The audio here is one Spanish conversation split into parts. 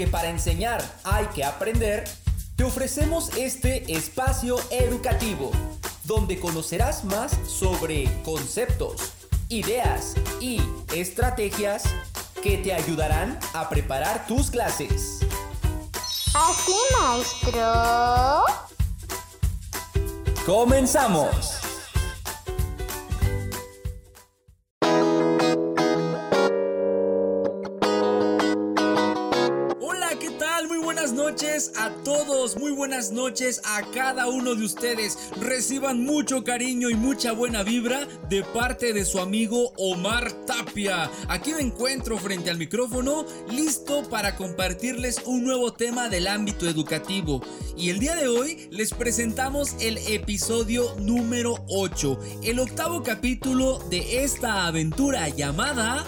porque para enseñar hay que aprender, te ofrecemos este espacio educativo, donde conocerás más sobre conceptos, ideas y estrategias que te ayudarán a preparar tus clases. Así, maestro. ¡Comenzamos! Noches a todos, muy buenas noches a cada uno de ustedes. Reciban mucho cariño y mucha buena vibra de parte de su amigo Omar Tapia. Aquí me encuentro frente al micrófono, listo para compartirles un nuevo tema del ámbito educativo. Y el día de hoy les presentamos el episodio número 8, el octavo capítulo de esta aventura llamada...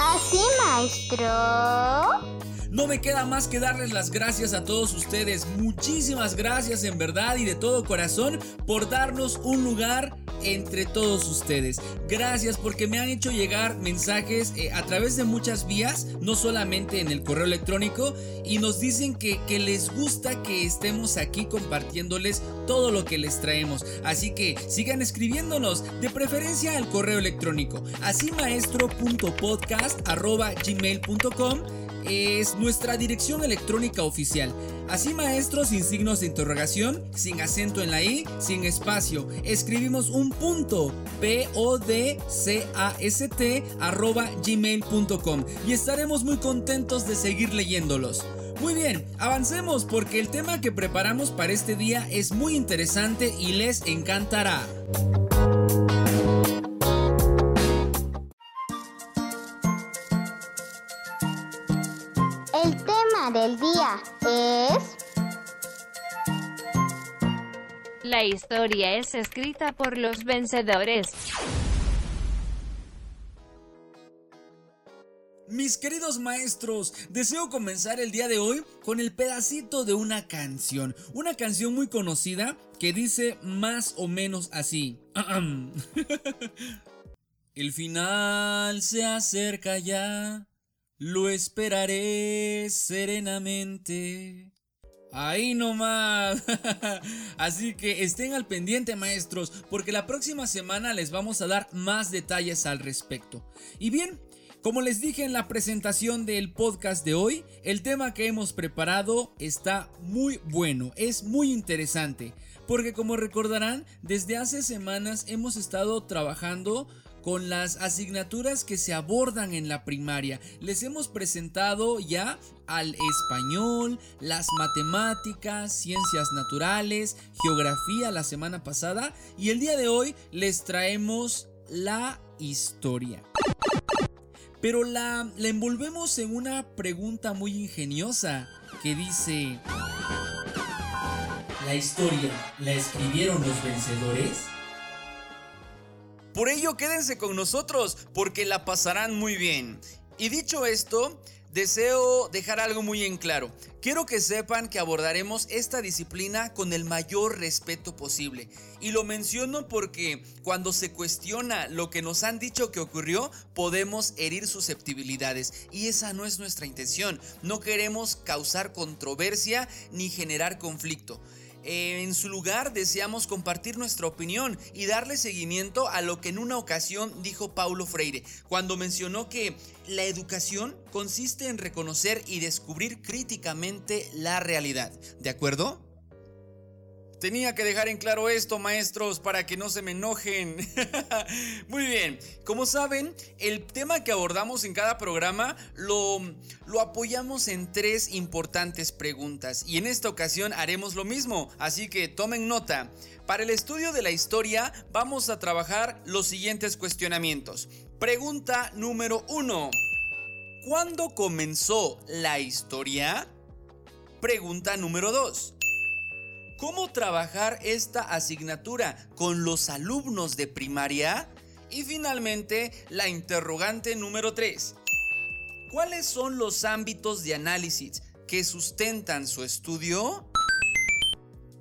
Así, maestro. No me queda más que darles las gracias a todos ustedes. Muchísimas gracias en verdad y de todo corazón por darnos un lugar entre todos ustedes. Gracias porque me han hecho llegar mensajes eh, a través de muchas vías, no solamente en el correo electrónico, y nos dicen que, que les gusta que estemos aquí compartiéndoles todo lo que les traemos. Así que sigan escribiéndonos, de preferencia al correo electrónico, así maestro.podcast.gmail.com es nuestra dirección electrónica oficial. Así maestro sin signos de interrogación, sin acento en la i, sin espacio. Escribimos un punto p o d c a s t arroba gmail.com y estaremos muy contentos de seguir leyéndolos. Muy bien, avancemos porque el tema que preparamos para este día es muy interesante y les encantará. La historia es escrita por los vencedores. Mis queridos maestros, deseo comenzar el día de hoy con el pedacito de una canción, una canción muy conocida que dice más o menos así. el final se acerca ya. Lo esperaré serenamente. Ahí nomás. Así que estén al pendiente maestros, porque la próxima semana les vamos a dar más detalles al respecto. Y bien, como les dije en la presentación del podcast de hoy, el tema que hemos preparado está muy bueno, es muy interesante, porque como recordarán, desde hace semanas hemos estado trabajando con las asignaturas que se abordan en la primaria. Les hemos presentado ya al español, las matemáticas, ciencias naturales, geografía la semana pasada y el día de hoy les traemos la historia. Pero la, envolvemos en una pregunta muy ingeniosa que dice... ¿La historia la escribieron los vencedores? Por ello quédense con nosotros porque la pasarán muy bien. Y dicho esto, deseo dejar algo muy en claro. Quiero que sepan que abordaremos esta disciplina con el mayor respeto posible. Y lo menciono porque cuando se cuestiona lo que nos han dicho que ocurrió, podemos herir susceptibilidades. Y esa no es nuestra intención. No queremos causar controversia ni generar conflicto. Eh, en su lugar deseamos compartir nuestra opinión y darle seguimiento a lo que en una ocasión dijo Paulo Freire, cuando mencionó que la educación consiste en reconocer y descubrir críticamente la realidad. ¿De acuerdo? Tenía que dejar en claro esto, maestros, para que no se me enojen. Muy bien, como saben, el tema que abordamos en cada programa lo, lo apoyamos en tres importantes preguntas y en esta ocasión haremos lo mismo, así que tomen nota. Para el estudio de la historia vamos a trabajar los siguientes cuestionamientos. Pregunta número uno. ¿Cuándo comenzó la historia? Pregunta número dos cómo trabajar esta asignatura con los alumnos de primaria. Y finalmente, la interrogante número 3. ¿Cuáles son los ámbitos de análisis que sustentan su estudio?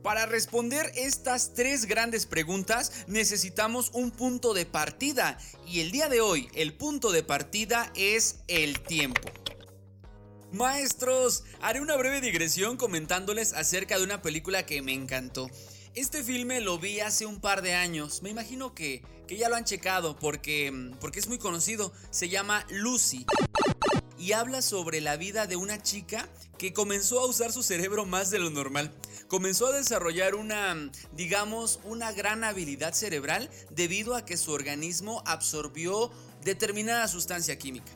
Para responder estas tres grandes preguntas necesitamos un punto de partida y el día de hoy el punto de partida es el tiempo. Maestros, haré una breve digresión comentándoles acerca de una película que me encantó. Este filme lo vi hace un par de años, me imagino que, que ya lo han checado porque, porque es muy conocido, se llama Lucy y habla sobre la vida de una chica que comenzó a usar su cerebro más de lo normal. Comenzó a desarrollar una, digamos, una gran habilidad cerebral debido a que su organismo absorbió determinada sustancia química.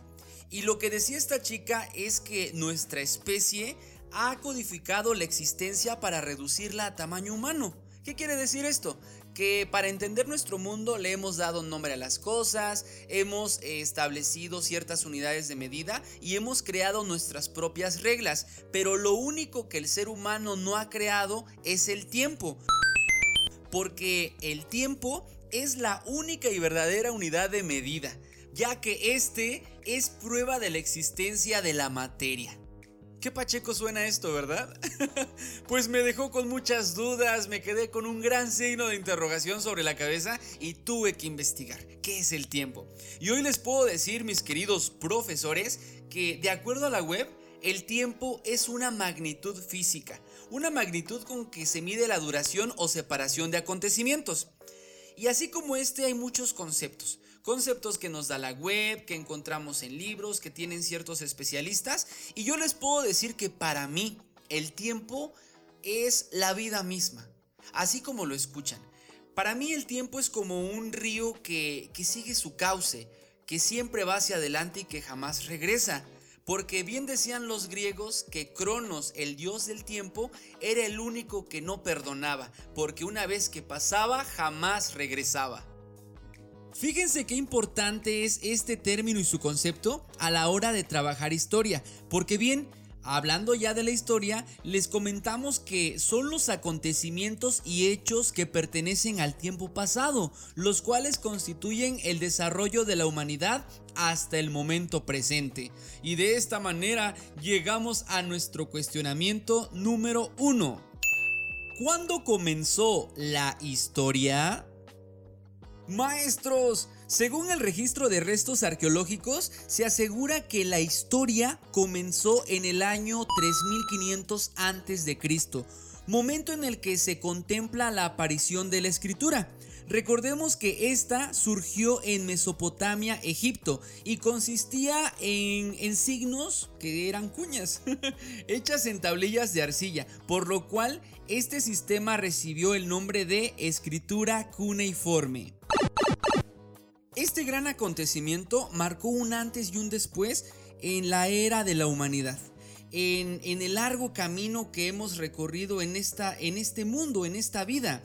Y lo que decía esta chica es que nuestra especie ha codificado la existencia para reducirla a tamaño humano. ¿Qué quiere decir esto? Que para entender nuestro mundo le hemos dado nombre a las cosas, hemos establecido ciertas unidades de medida y hemos creado nuestras propias reglas, pero lo único que el ser humano no ha creado es el tiempo. Porque el tiempo es la única y verdadera unidad de medida ya que este es prueba de la existencia de la materia. Qué pacheco suena esto, ¿verdad? pues me dejó con muchas dudas, me quedé con un gran signo de interrogación sobre la cabeza y tuve que investigar qué es el tiempo. Y hoy les puedo decir, mis queridos profesores, que de acuerdo a la web, el tiempo es una magnitud física, una magnitud con que se mide la duración o separación de acontecimientos. Y así como este hay muchos conceptos conceptos que nos da la web, que encontramos en libros, que tienen ciertos especialistas. Y yo les puedo decir que para mí el tiempo es la vida misma, así como lo escuchan. Para mí el tiempo es como un río que, que sigue su cauce, que siempre va hacia adelante y que jamás regresa. Porque bien decían los griegos que Cronos, el dios del tiempo, era el único que no perdonaba, porque una vez que pasaba jamás regresaba. Fíjense qué importante es este término y su concepto a la hora de trabajar historia, porque bien, Hablando ya de la historia, les comentamos que son los acontecimientos y hechos que pertenecen al tiempo pasado, los cuales constituyen el desarrollo de la humanidad hasta el momento presente. Y de esta manera llegamos a nuestro cuestionamiento número uno. ¿Cuándo comenzó la historia? Maestros, según el registro de restos arqueológicos, se asegura que la historia comenzó en el año 3500 a.C., momento en el que se contempla la aparición de la escritura. Recordemos que esta surgió en Mesopotamia, Egipto, y consistía en, en signos que eran cuñas, hechas en tablillas de arcilla, por lo cual este sistema recibió el nombre de escritura cuneiforme. Este gran acontecimiento marcó un antes y un después en la era de la humanidad. En, el largo camino que hemos recorrido en, esta, en este mundo, en esta vida.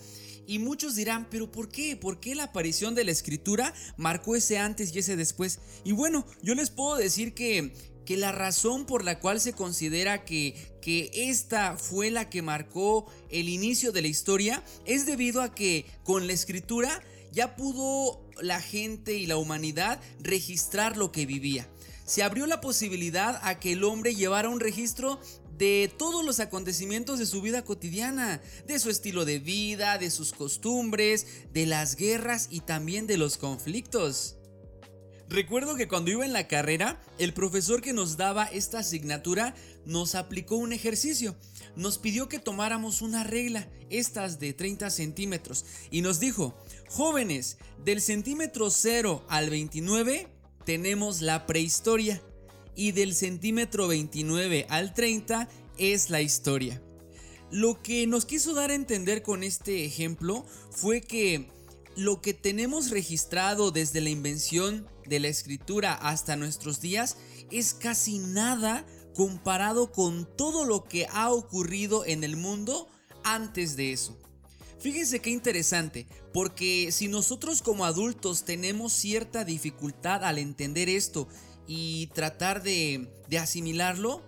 Y muchos dirán, pero ¿por qué? ¿Por qué la aparición de la escritura marcó ese antes y ese después? Y bueno, yo les puedo decir que, que la razón por la cual se considera que, que esta fue la que marcó el inicio de la historia es debido a que con la escritura ya pudo la gente y la humanidad registrar lo que vivía. Se abrió la posibilidad a que el hombre llevara un registro de todos los acontecimientos de su vida cotidiana, de su estilo de vida, de sus costumbres, de las guerras y también de los conflictos. Recuerdo que cuando iba en la carrera, el profesor que nos daba esta asignatura nos aplicó un ejercicio. Nos pidió que tomáramos una regla, estas de 30 centímetros, y nos dijo, jóvenes, del centímetro 0 al 29 tenemos la prehistoria, y del centímetro 29 al 30 es la historia. Lo que nos quiso dar a entender con este ejemplo fue que lo que tenemos registrado desde la invención de la escritura hasta nuestros días es casi nada comparado con todo lo que ha ocurrido en el mundo antes de eso. Fíjense qué interesante, porque si nosotros como adultos tenemos cierta dificultad al entender esto y tratar de, asimilarlo,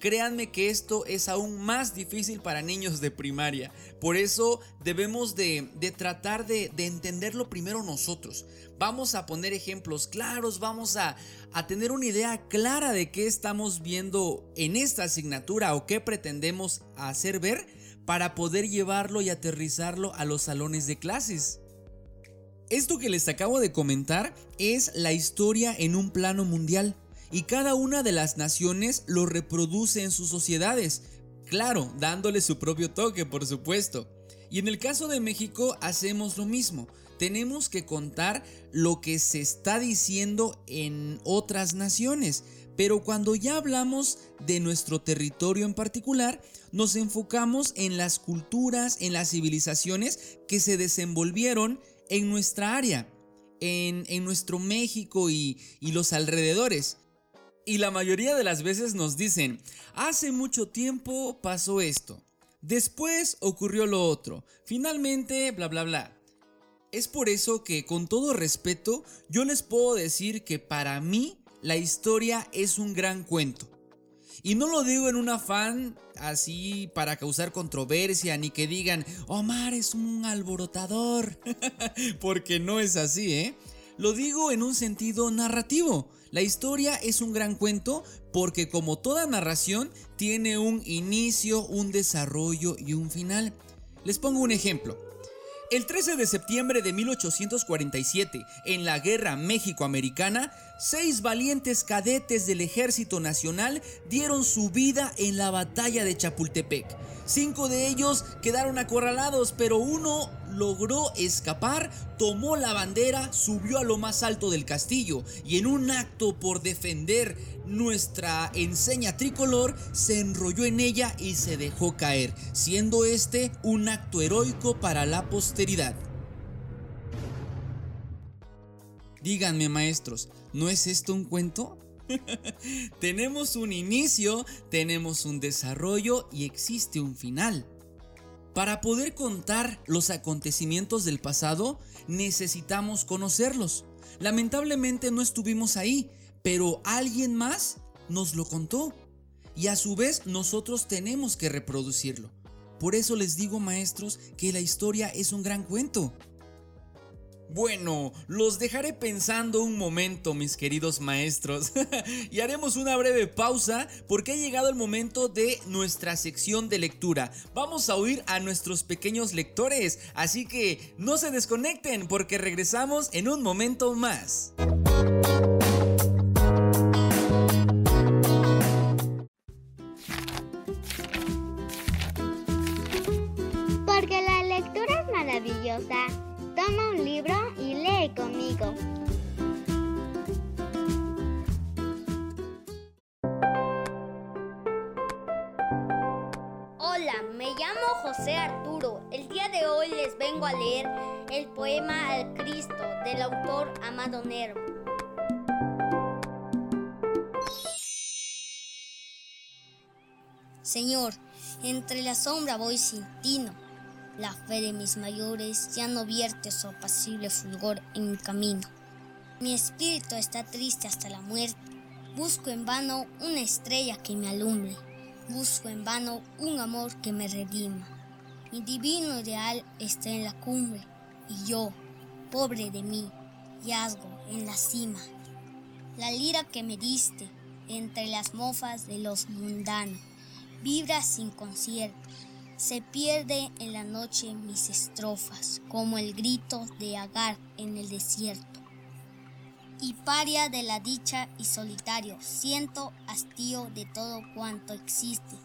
Créanme que esto es aún más difícil para niños de primaria. Por eso debemos de, tratar de, entenderlo primero nosotros. Vamos a poner ejemplos claros, vamos a tener una idea clara de qué estamos viendo en esta asignatura o qué pretendemos hacer ver para poder llevarlo y aterrizarlo a los salones de clases. Esto que les acabo de comentar es la historia en un plano mundial. y cada una de las naciones lo reproduce en sus sociedades, claro, dándole su propio toque, por supuesto. Y en el caso de México hacemos lo mismo. Tenemos que contar lo que se está diciendo en otras naciones. Pero cuando ya hablamos de nuestro territorio en particular, nos enfocamos en las culturas, en las civilizaciones que se desenvolvieron en nuestra área, en, nuestro México y, y los alrededores. Y la mayoría de las veces nos dicen, hace mucho tiempo pasó esto, después ocurrió lo otro, finalmente, bla, bla, bla. Es por eso que con todo respeto yo les puedo decir que para mí la historia es un gran cuento. Y no lo digo en un afán así para causar controversia ni que digan, Omar es un alborotador, porque no es así, ¿eh? Lo digo en un sentido narrativo. La historia es un gran cuento porque como toda narración tiene un inicio, un desarrollo y un final. Les pongo un ejemplo. El 13 de septiembre de 1847, en la Guerra México-Americana, seis valientes cadetes del Ejército Nacional dieron su vida en la batalla de Chapultepec. Cinco de ellos quedaron acorralados, pero uno logró escapar, tomó la bandera, subió a lo más alto del castillo y en un acto por defender nuestra enseña tricolor, se enrolló en ella y se dejó caer, siendo este un acto heroico para la posteridad. Díganme maestros, ¿no es esto un cuento? tenemos un inicio, tenemos un desarrollo y existe un final. Para poder contar los acontecimientos del pasado, necesitamos conocerlos. Lamentablemente no estuvimos ahí, pero alguien más nos lo contó. Y a su vez nosotros tenemos que reproducirlo. Por eso les digo maestros que la historia es un gran cuento. Bueno, los dejaré pensando un momento, mis queridos maestros, y haremos una breve pausa porque ha llegado el momento de nuestra sección de lectura. Vamos a oír a nuestros pequeños lectores, así que no se desconecten porque regresamos en un momento más. Llamo José Arturo. El día de hoy les vengo a leer el poema Al Cristo del autor Amado Nervo. Señor, entre la sombra voy sin tino la fe de mis mayores ya no vierte su apacible fulgor en mi camino. Mi espíritu está triste hasta la muerte. Busco en vano una estrella que me alumbre. Busco en vano un amor que me redima. Mi divino ideal está en la cumbre y yo, pobre de mí, yazgo en la cima. La lira que me diste entre las mofas de los mundanos vibra sin concierto se pierde en la noche mis estrofas, como el grito de Agar en el desierto. Y paria de la dicha y solitario, siento hastío de todo cuanto existe.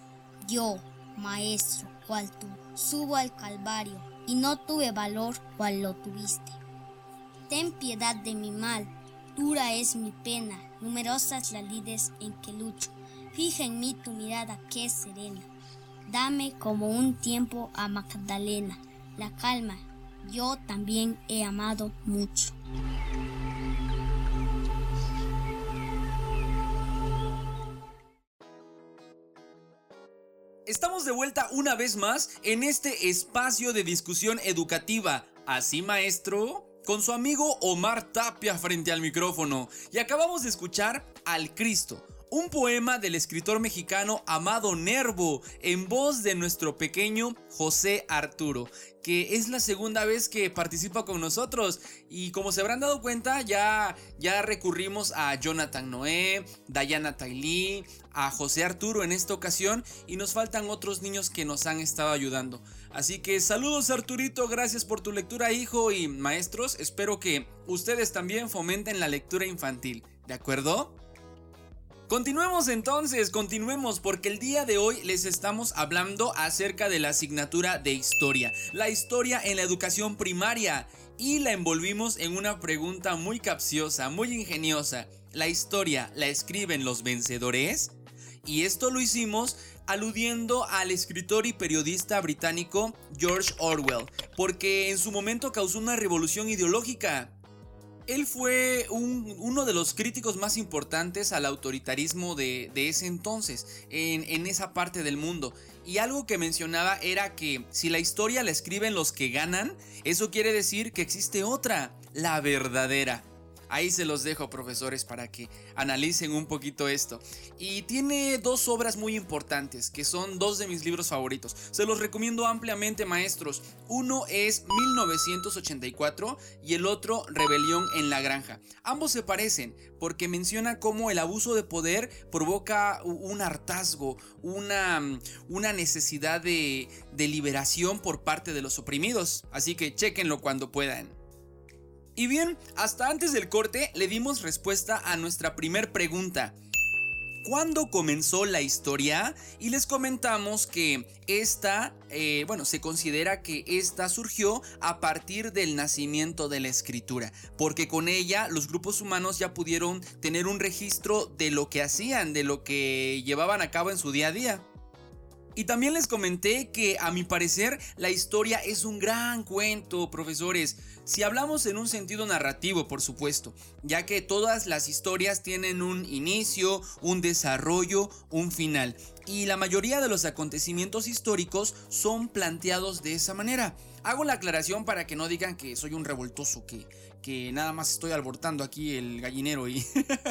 Yo, maestro, cual tú, subo al Calvario, y no tuve valor cual lo tuviste. Ten piedad de mi mal, dura es mi pena, numerosas las lides en que lucho. Fija en mí tu mirada que es serena Dame como un tiempo a Magdalena, la calma, yo también he amado mucho. Estamos de vuelta una vez más en este espacio de discusión educativa. Así, maestro, con su amigo Omar Tapia frente al micrófono. Y acabamos de escuchar al Cristo un poema del escritor mexicano Amado Nervo en voz de nuestro pequeño José Arturo, que es la segunda vez que participa con nosotros y como se habrán dado cuenta ya, ya recurrimos a Jonathan Noé, Dayana Tailí, a José Arturo en esta ocasión y nos faltan otros niños que nos han estado ayudando. Así que saludos Arturito, gracias por tu lectura hijo y maestros, espero que ustedes también fomenten la lectura infantil, ¿de acuerdo? Continuemos entonces, continuemos porque el día de hoy les estamos hablando acerca de la asignatura de historia, la historia en la educación primaria y la envolvimos en una pregunta muy capciosa, muy ingeniosa. ¿La historia la escriben los vencedores? Y esto lo hicimos aludiendo al escritor y periodista británico George Orwell, porque en su momento causó una revolución ideológica él fue uno de los críticos más importantes al autoritarismo de, ese entonces, en, esa parte del mundo. Y algo que mencionaba era que si la historia la escriben los que ganan, eso quiere decir que existe otra, la verdadera. Ahí se los dejo, profesores, para que analicen un poquito esto. Y tiene dos obras muy importantes, que son dos de mis libros favoritos. Se los recomiendo ampliamente, maestros. Uno es 1984 y el otro Rebelión en la Granja. Ambos se parecen porque menciona cómo el abuso de poder provoca un hartazgo, una, una necesidad de, de liberación por parte de los oprimidos. Así que chequenlo cuando puedan. Y bien, hasta antes del corte le dimos respuesta a nuestra primer pregunta. ¿Cuándo comenzó la historia? Y les comentamos que esta, eh, bueno, se considera que esta surgió a partir del nacimiento de la escritura, porque con ella los grupos humanos ya pudieron tener un registro de lo que hacían, de lo que llevaban a cabo en su día a día. Y también les comenté que a mi parecer la historia es un gran cuento, profesores. Si hablamos en un sentido narrativo, por supuesto, ya que todas las historias tienen un inicio, un desarrollo, un final. Y la mayoría de los acontecimientos históricos son planteados de esa manera. Hago la aclaración para que no digan que soy un revoltoso, que, que nada más estoy albortando aquí el gallinero y...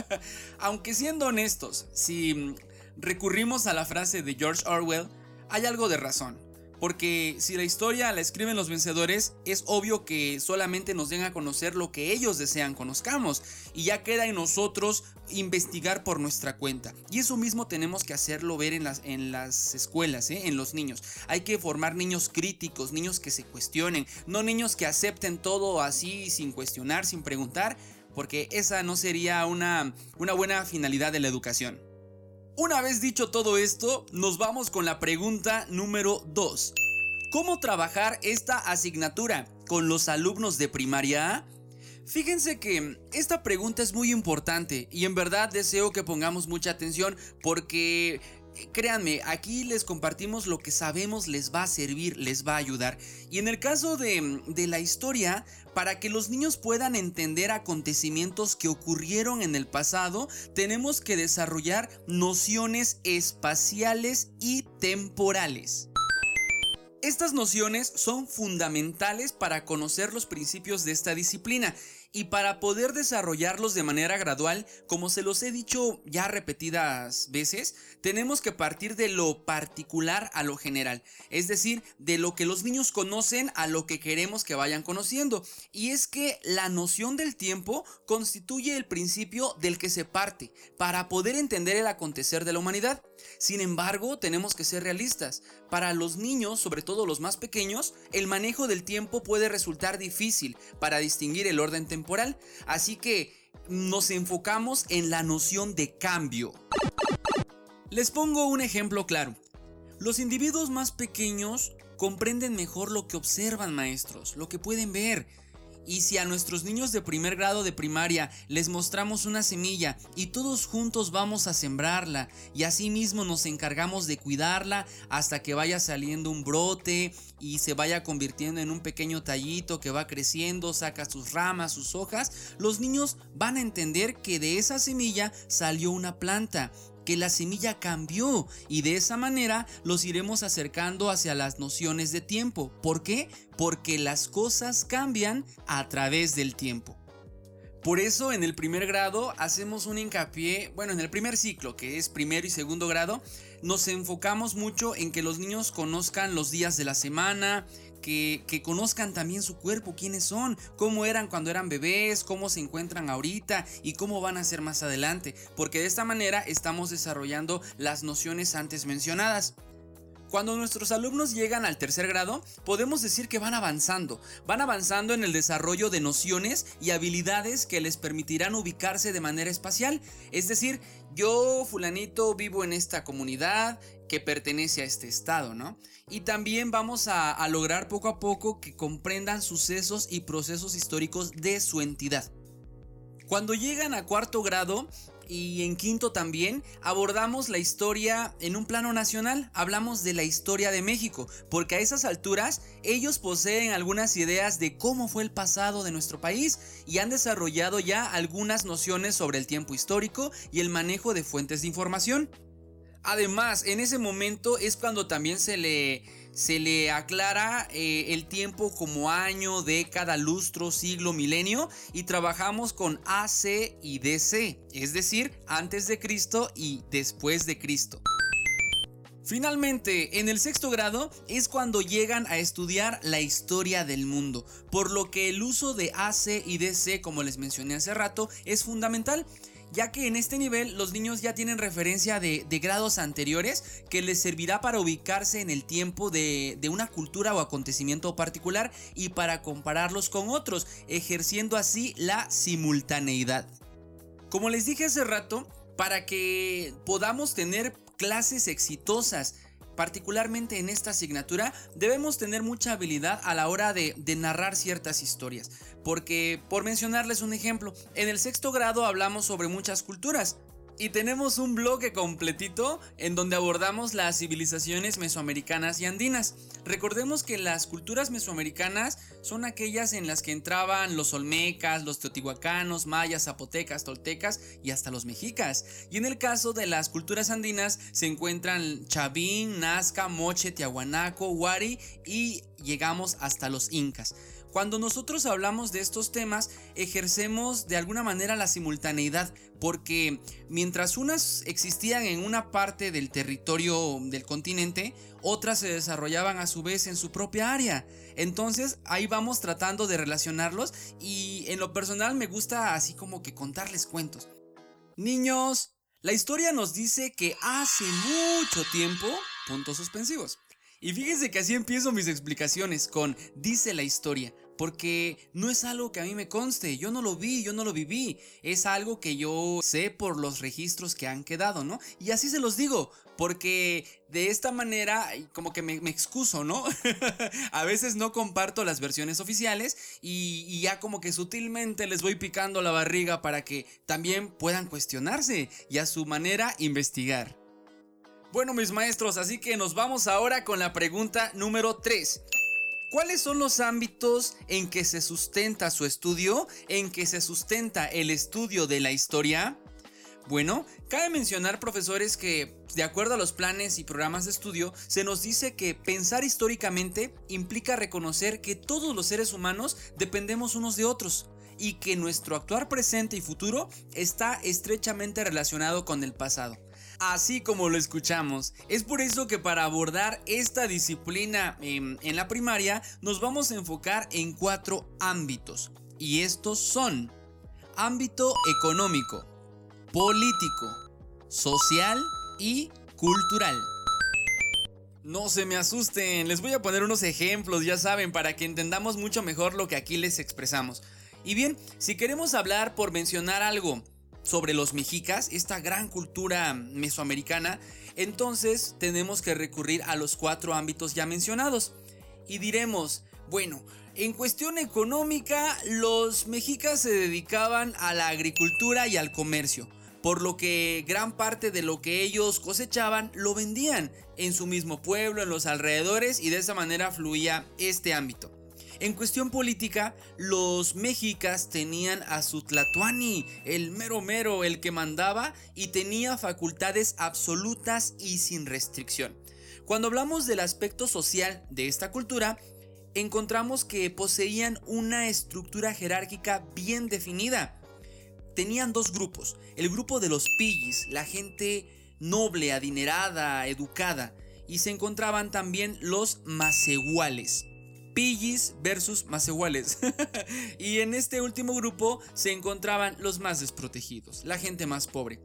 Aunque siendo honestos, si recurrimos a la frase de George Orwell, hay algo de razón. Porque si la historia la escriben los vencedores, es obvio que solamente nos den a conocer lo que ellos desean conozcamos. Y ya queda en nosotros investigar por nuestra cuenta. Y eso mismo tenemos que hacerlo ver en las, en las escuelas, ¿eh? en los niños. Hay que formar niños críticos, niños que se cuestionen, no niños que acepten todo así sin cuestionar, sin preguntar, porque esa no sería una, una buena finalidad de la educación. Una vez dicho todo esto, nos vamos con la pregunta número 2. ¿Cómo trabajar esta asignatura con los alumnos de primaria Fíjense que esta pregunta es muy importante y en verdad deseo que pongamos mucha atención porque créanme, aquí les compartimos lo que sabemos les va a servir, les va a ayudar. Y en el caso de, de, la historia, para que los niños puedan entender acontecimientos que ocurrieron en el pasado, tenemos que desarrollar nociones espaciales y temporales. Estas nociones son fundamentales para conocer los principios de esta disciplina y para poder desarrollarlos de manera gradual, como se los he dicho ya repetidas veces, tenemos que partir de lo particular a lo general, es decir, de lo que los niños conocen a lo que queremos que vayan conociendo. Y es que la noción del tiempo constituye el principio del que se parte para poder entender el acontecer de la humanidad. Sin embargo, tenemos que ser realistas. Para los niños, sobre todo los más pequeños, el manejo del tiempo puede resultar difícil para distinguir el orden temporal, así que nos enfocamos en la noción de cambio. Les pongo un ejemplo claro. Los individuos más pequeños comprenden mejor lo que observan maestros, lo que pueden ver. Y si a nuestros niños de primer grado de primaria les mostramos una semilla y todos juntos vamos a sembrarla y asimismo nos encargamos de cuidarla hasta que vaya saliendo un brote y se vaya convirtiendo en un pequeño tallito que va creciendo, saca sus ramas, sus hojas, los niños van a entender que de esa semilla salió una planta que la semilla cambió y de esa manera los iremos acercando hacia las nociones de tiempo. ¿Por qué? Porque las cosas cambian a través del tiempo. Por eso en el primer grado hacemos un hincapié, bueno, en el primer ciclo, que es primero y segundo grado, nos enfocamos mucho en que los niños conozcan los días de la semana, que, conozcan también su cuerpo, quiénes son, cómo eran cuando eran bebés, cómo se encuentran ahorita y cómo van a ser más adelante, porque de esta manera estamos desarrollando las nociones antes mencionadas. Cuando nuestros alumnos llegan al tercer grado, podemos decir que van avanzando, van avanzando en el desarrollo de nociones y habilidades que les permitirán ubicarse de manera espacial. Es decir, yo, fulanito, vivo en esta comunidad que pertenece a este estado, ¿no? Y también vamos a, lograr poco a poco que comprendan sucesos y procesos históricos de su entidad. Cuando llegan a cuarto grado, y en quinto también abordamos la historia en un plano nacional, hablamos de la historia de México, porque a esas alturas ellos poseen algunas ideas de cómo fue el pasado de nuestro país y han desarrollado ya algunas nociones sobre el tiempo histórico y el manejo de fuentes de información. Además, en ese momento es cuando también se le se le aclara eh, el tiempo como año, década, lustro, siglo, milenio y trabajamos con AC y DC, es decir, antes de Cristo y después de Cristo. Finalmente, en el sexto grado es cuando llegan a estudiar la historia del mundo, por lo que el uso de AC y DC, como les mencioné hace rato, es fundamental ya que en este nivel los niños ya tienen referencia de, grados anteriores que les servirá para ubicarse en el tiempo de, de una cultura o acontecimiento particular y para compararlos con otros, ejerciendo así la simultaneidad. Como les dije hace rato, para que podamos tener clases exitosas, particularmente en esta asignatura, debemos tener mucha habilidad a la hora de, narrar ciertas historias. Porque, por mencionarles un ejemplo, en el sexto grado hablamos sobre muchas culturas. Y tenemos un bloque completito en donde abordamos las civilizaciones mesoamericanas y andinas. Recordemos que las culturas mesoamericanas son aquellas en las que entraban los olmecas, los teotihuacanos, mayas, zapotecas, toltecas y hasta los mexicas. Y en el caso de las culturas andinas se encuentran Chavín, Nazca, Moche, Tiahuanaco, Huari y llegamos hasta los incas. Cuando nosotros hablamos de estos temas, ejercemos de alguna manera la simultaneidad, porque mientras unas existían en una parte del territorio del continente, otras se desarrollaban a su vez en su propia área. Entonces ahí vamos tratando de relacionarlos y en lo personal me gusta así como que contarles cuentos. Niños, la historia nos dice que hace mucho tiempo, puntos suspensivos. Y fíjense que así empiezo mis explicaciones con dice la historia, porque no es algo que a mí me conste, yo no lo vi, yo no lo viví, es algo que yo sé por los registros que han quedado, ¿no? Y así se los digo, porque de esta manera como que me, excuso, ¿no? a veces no comparto las versiones oficiales y, y ya como que sutilmente les voy picando la barriga para que también puedan cuestionarse y a su manera investigar. Bueno, mis maestros, así que nos vamos ahora con la pregunta número 3. ¿Cuáles son los ámbitos en que se sustenta su estudio, en que se sustenta el estudio de la historia? Bueno, cabe mencionar, profesores, que de acuerdo a los planes y programas de estudio, se nos dice que pensar históricamente implica reconocer que todos los seres humanos dependemos unos de otros y que nuestro actuar presente y futuro está estrechamente relacionado con el pasado así como lo escuchamos. Es por eso que para abordar esta disciplina en, la primaria nos vamos a enfocar en cuatro ámbitos. Y estos son ámbito económico, político, social y cultural. No se me asusten, les voy a poner unos ejemplos, ya saben, para que entendamos mucho mejor lo que aquí les expresamos. Y bien, si queremos hablar por mencionar algo sobre los mexicas, esta gran cultura mesoamericana, entonces tenemos que recurrir a los cuatro ámbitos ya mencionados. Y diremos, bueno, en cuestión económica, los mexicas se dedicaban a la agricultura y al comercio, por lo que gran parte de lo que ellos cosechaban lo vendían en su mismo pueblo, en los alrededores, y de esa manera fluía este ámbito. En cuestión política, los mexicas tenían a su Tlatuani, el mero mero, el que mandaba y tenía facultades absolutas y sin restricción. Cuando hablamos del aspecto social de esta cultura, encontramos que poseían una estructura jerárquica bien definida. Tenían dos grupos, el grupo de los pillis, la gente noble, adinerada, educada, y se encontraban también los macehuales, Pillis versus iguales y en este último grupo se encontraban los más desprotegidos, la gente más pobre.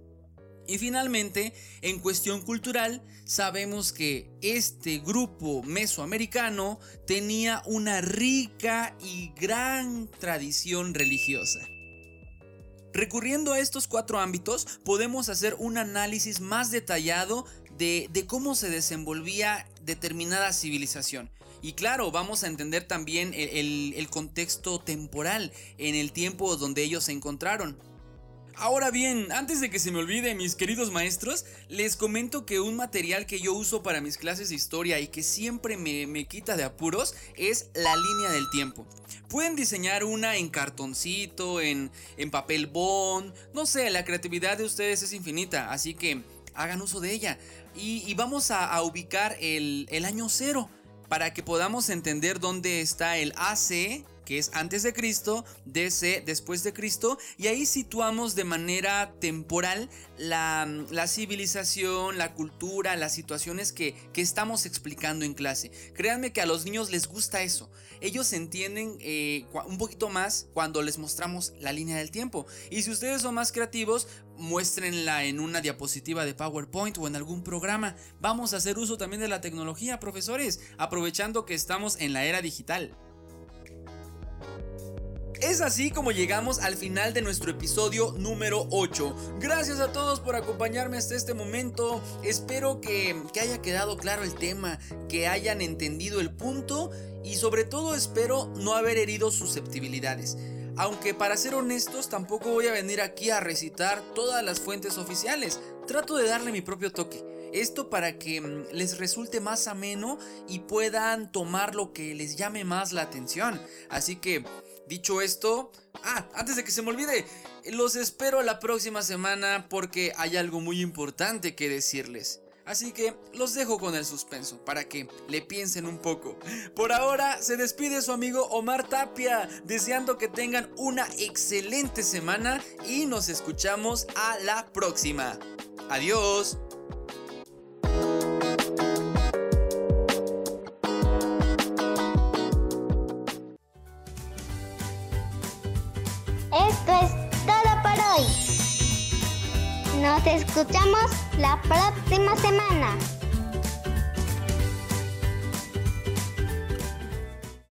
Y finalmente, en cuestión cultural, sabemos que este grupo mesoamericano tenía una rica y gran tradición religiosa. Recurriendo a estos cuatro ámbitos, podemos hacer un análisis más detallado de, cómo se desenvolvía determinada civilización. Y claro, vamos a entender también el contexto temporal en el tiempo donde ellos se encontraron. Ahora bien, antes de que se me olvide, mis queridos maestros, les comento que un material que yo uso para mis clases de historia y que siempre me, quita de apuros es la línea del tiempo. Pueden diseñar una en cartoncito, en, papel bond, no sé, la creatividad de ustedes es infinita, así que hagan uso de ella. Y, vamos a, ubicar el, el año cero para que podamos entender dónde está el AC, que es antes de Cristo, DC después de Cristo, y ahí situamos de manera temporal la, civilización, la cultura, las situaciones que, que, estamos explicando en clase. Créanme que a los niños les gusta eso. Ellos entienden eh, un poquito más cuando les mostramos la línea del tiempo. Y si ustedes son más creativos, muéstrenla en una diapositiva de PowerPoint o en algún programa. Vamos a hacer uso también de la tecnología, profesores, aprovechando que estamos en la era digital. Es así como llegamos al final de nuestro episodio número 8. Gracias a todos por acompañarme hasta este momento. Espero que, haya quedado claro el tema, que hayan entendido el punto y sobre todo espero no haber herido susceptibilidades. Aunque para ser honestos tampoco voy a venir aquí a recitar todas las fuentes oficiales. Trato de darle mi propio toque. Esto para que mm, les resulte más ameno y puedan tomar lo que les llame más la atención. Así que Dicho esto, ah, antes de que se me olvide, los espero la próxima semana porque hay algo muy importante que decirles. Así que los dejo con el suspenso para que le piensen un poco. Por ahora se despide su amigo Omar Tapia, deseando que tengan una excelente semana y nos escuchamos a la próxima. Adiós. Nos escuchamos la próxima semana.